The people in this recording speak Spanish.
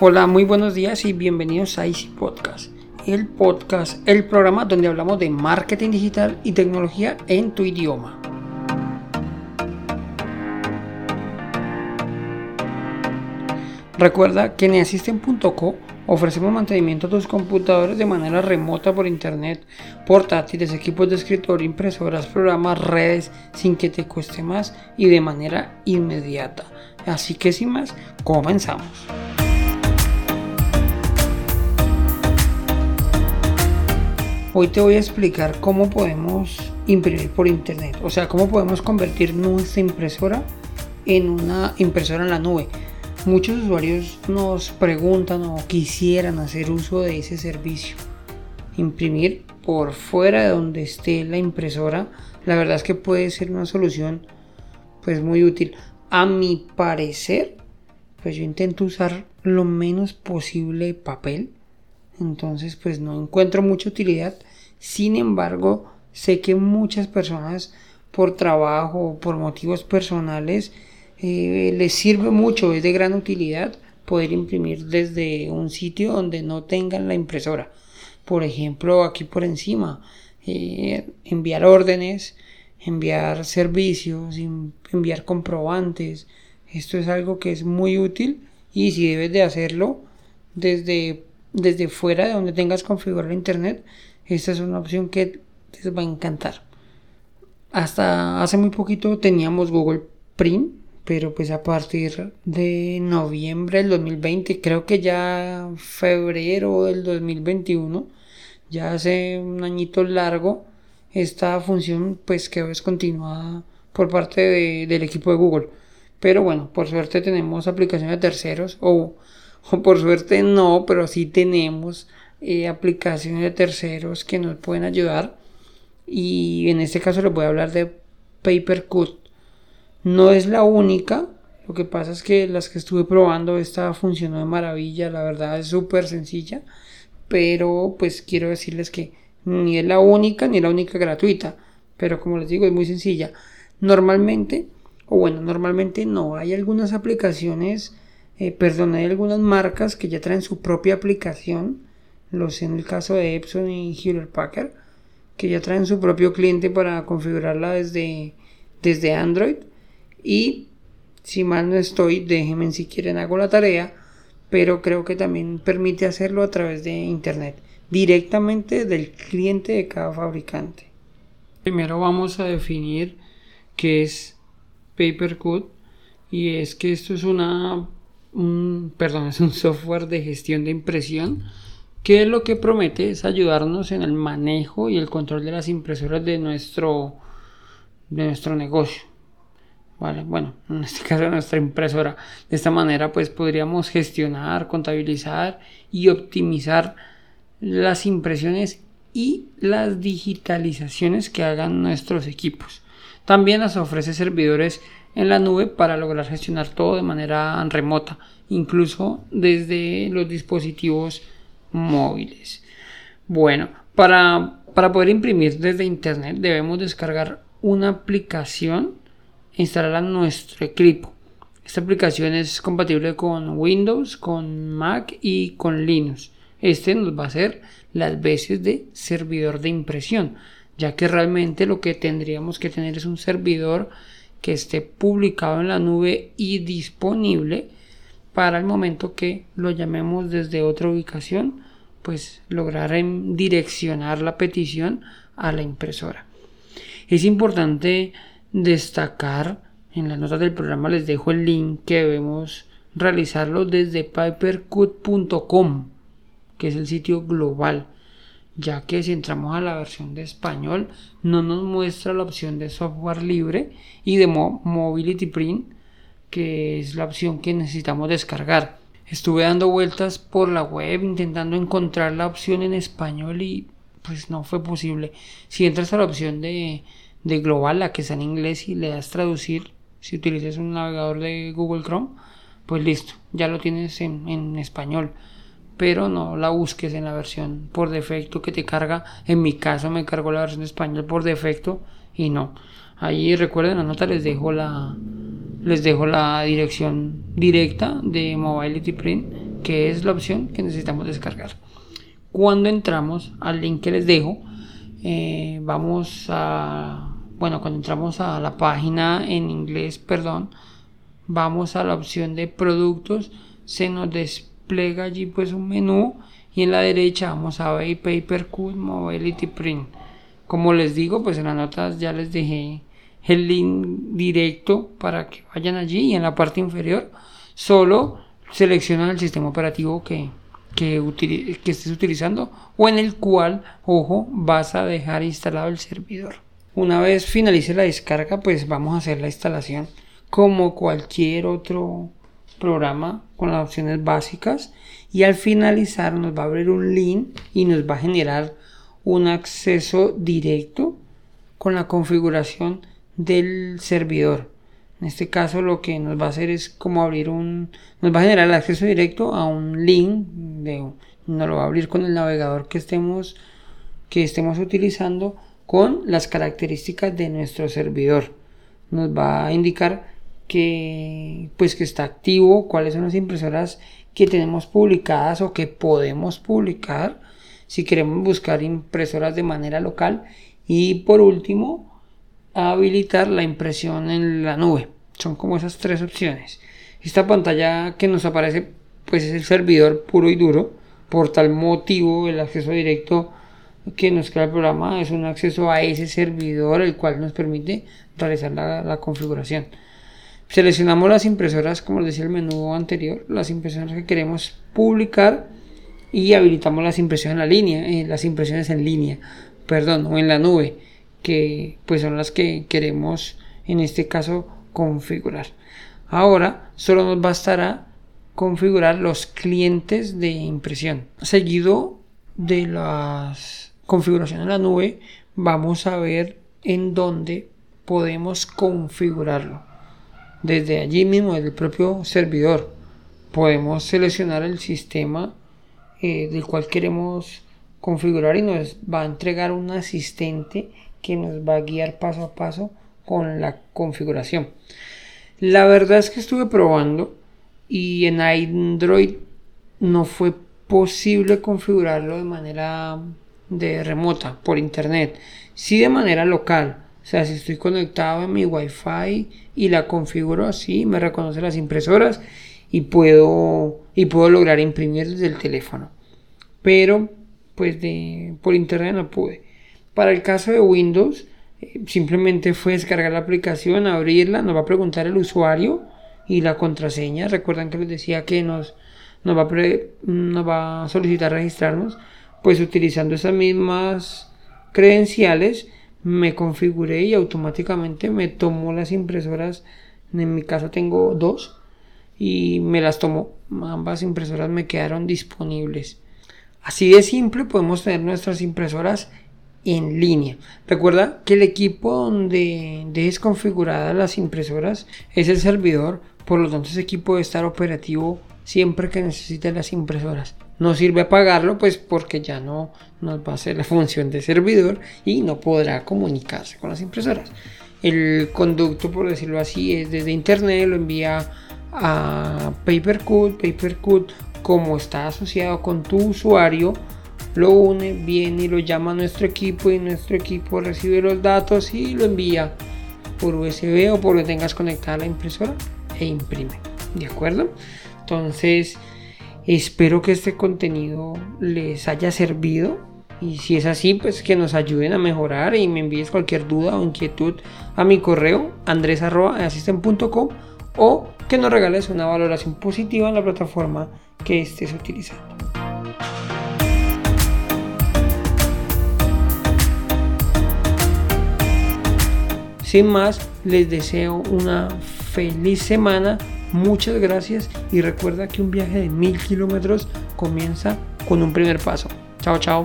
Hola, muy buenos días y bienvenidos a Easy Podcast, el podcast, el programa donde hablamos de marketing digital y tecnología en tu idioma. Recuerda que en Assistant.co ofrecemos mantenimiento a tus computadores de manera remota por internet, portátiles, equipos de escritorio, impresoras, programas, redes, sin que te cueste más y de manera inmediata. Así que sin más, comenzamos. Hoy te voy a explicar cómo podemos imprimir por internet, o sea, cómo podemos convertir nuestra impresora en una impresora en la nube. Muchos usuarios nos preguntan o quisieran hacer uso de ese servicio. Imprimir por fuera de donde esté la impresora, la verdad es que puede ser una solución pues muy útil. A mi parecer, pues yo intento usar lo menos posible papel entonces pues no encuentro mucha utilidad. Sin embargo, sé que muchas personas por trabajo o por motivos personales eh, les sirve mucho, es de gran utilidad poder imprimir desde un sitio donde no tengan la impresora. Por ejemplo, aquí por encima, eh, enviar órdenes, enviar servicios, enviar comprobantes. Esto es algo que es muy útil y si debes de hacerlo desde desde fuera de donde tengas configurado internet, esta es una opción que te va a encantar. Hasta hace muy poquito teníamos Google Print, pero pues a partir de noviembre del 2020, creo que ya febrero del 2021, ya hace un añito largo, esta función pues quedó descontinuada por parte del equipo de Google. Pero bueno, por suerte tenemos aplicaciones de terceros o o por suerte no, pero sí tenemos eh, aplicaciones de terceros que nos pueden ayudar. Y en este caso les voy a hablar de Papercut. No es la única, lo que pasa es que las que estuve probando esta funcionó de maravilla, la verdad es súper sencilla, pero pues quiero decirles que ni es la única ni la única gratuita, pero como les digo es muy sencilla. Normalmente, o bueno, normalmente no, hay algunas aplicaciones eh, perdón, hay algunas marcas que ya traen su propia aplicación, los en el caso de Epson y Hewlett Packard, que ya traen su propio cliente para configurarla desde, desde Android. Y si mal no estoy, déjenme si quieren hago la tarea, pero creo que también permite hacerlo a través de Internet, directamente del cliente de cada fabricante. Primero vamos a definir qué es Papercut y es que esto es una un, perdón, es un software de gestión de impresión que lo que promete es ayudarnos en el manejo y el control de las impresoras de nuestro, de nuestro negocio. Vale, bueno, en este caso nuestra impresora. De esta manera pues podríamos gestionar, contabilizar y optimizar las impresiones y las digitalizaciones que hagan nuestros equipos. También nos ofrece servidores en la nube para lograr gestionar todo de manera remota, incluso desde los dispositivos móviles. Bueno, para, para poder imprimir desde internet debemos descargar una aplicación e instalarla en nuestro equipo. Esta aplicación es compatible con Windows, con Mac y con Linux. Este nos va a hacer las veces de servidor de impresión, ya que realmente lo que tendríamos que tener es un servidor que esté publicado en la nube y disponible para el momento que lo llamemos desde otra ubicación, pues lograr direccionar la petición a la impresora. Es importante destacar, en las notas del programa les dejo el link que debemos realizarlo desde papercut.com, que es el sitio global ya que si entramos a la versión de español no nos muestra la opción de software libre y de Mobility Print, que es la opción que necesitamos descargar. Estuve dando vueltas por la web intentando encontrar la opción en español y pues no fue posible. Si entras a la opción de, de global, la que está en inglés y le das traducir, si utilizas un navegador de Google Chrome, pues listo, ya lo tienes en, en español pero no la busques en la versión por defecto que te carga. En mi caso me cargó la versión español por defecto y no. Ahí recuerden la nota les dejo la les dejo la dirección directa de Mobility Print que es la opción que necesitamos descargar. Cuando entramos al link que les dejo, eh, vamos a, bueno, cuando entramos a la página en inglés, perdón, vamos a la opción de productos, se nos despliega allí pues un menú y en la derecha vamos a ver Paper Cut Mobility Print. Como les digo, pues en las notas ya les dejé el link directo para que vayan allí y en la parte inferior solo seleccionan el sistema operativo que, que, que estés utilizando o en el cual, ojo, vas a dejar instalado el servidor. Una vez finalice la descarga, pues vamos a hacer la instalación como cualquier otro programa con las opciones básicas y al finalizar nos va a abrir un link y nos va a generar un acceso directo con la configuración del servidor. En este caso lo que nos va a hacer es como abrir un, nos va a generar el acceso directo a un link, de, nos lo va a abrir con el navegador que estemos, que estemos utilizando con las características de nuestro servidor. Nos va a indicar que pues que está activo, cuáles son las impresoras que tenemos publicadas o que podemos publicar si queremos buscar impresoras de manera local. Y por último habilitar la impresión en la nube. Son como esas tres opciones. Esta pantalla que nos aparece pues es el servidor puro y duro por tal motivo el acceso directo que nos crea el programa es un acceso a ese servidor el cual nos permite realizar la, la configuración Seleccionamos las impresoras, como les decía el menú anterior, las impresoras que queremos publicar y habilitamos las impresiones en línea, eh, las impresiones en línea, perdón, o en la nube, que pues son las que queremos en este caso configurar. Ahora solo nos bastará configurar los clientes de impresión. Seguido de las configuraciones en la nube, vamos a ver en dónde podemos configurarlo desde allí mismo, desde el propio servidor, podemos seleccionar el sistema eh, del cual queremos configurar y nos va a entregar un asistente que nos va a guiar paso a paso con la configuración. La verdad es que estuve probando y en Android no fue posible configurarlo de manera de remota por internet, sí de manera local sea, si estoy conectado en mi Wi-Fi y la configuro así, me reconoce las impresoras y puedo, y puedo lograr imprimir desde el teléfono. Pero, pues de, por internet no pude. Para el caso de Windows, eh, simplemente fue descargar la aplicación, abrirla, nos va a preguntar el usuario y la contraseña. Recuerdan que les decía que nos, nos, va, a nos va a solicitar registrarnos, pues utilizando esas mismas credenciales me configuré y automáticamente me tomó las impresoras. En mi caso tengo dos y me las tomó. Ambas impresoras me quedaron disponibles. Así de simple podemos tener nuestras impresoras en línea. Recuerda que el equipo donde dejes configuradas las impresoras es el servidor, por lo tanto ese equipo debe estar operativo siempre que necesite las impresoras. No sirve apagarlo pues porque ya no nos va a hacer la función de servidor y no podrá comunicarse con las impresoras. El conducto, por decirlo así, es desde internet, lo envía a PaperCut. PaperCut, como está asociado con tu usuario, lo une, viene y lo llama a nuestro equipo y nuestro equipo recibe los datos y lo envía por USB o por lo tengas conectada a la impresora e imprime. ¿De acuerdo? Entonces, espero que este contenido les haya servido y si es así, pues que nos ayuden a mejorar y me envíes cualquier duda o inquietud a mi correo andres.asisten.com o que nos regales una valoración positiva en la plataforma que estés utilizando. Sin más, les deseo una feliz semana Muchas gracias y recuerda que un viaje de mil kilómetros comienza con un primer paso. Chao, chao.